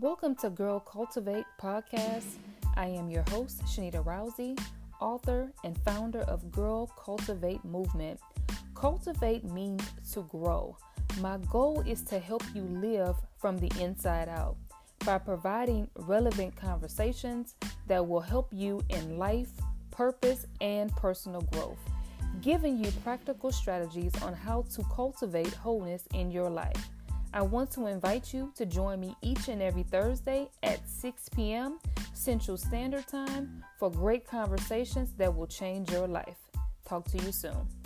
Welcome to Girl Cultivate Podcast. I am your host, Shanita Rousey, author and founder of Girl Cultivate Movement. Cultivate means to grow. My goal is to help you live from the inside out by providing relevant conversations that will help you in life, purpose, and personal growth, giving you practical strategies on how to cultivate wholeness in your life. I want to invite you to join me each and every Thursday at 6 p.m. Central Standard Time for great conversations that will change your life. Talk to you soon.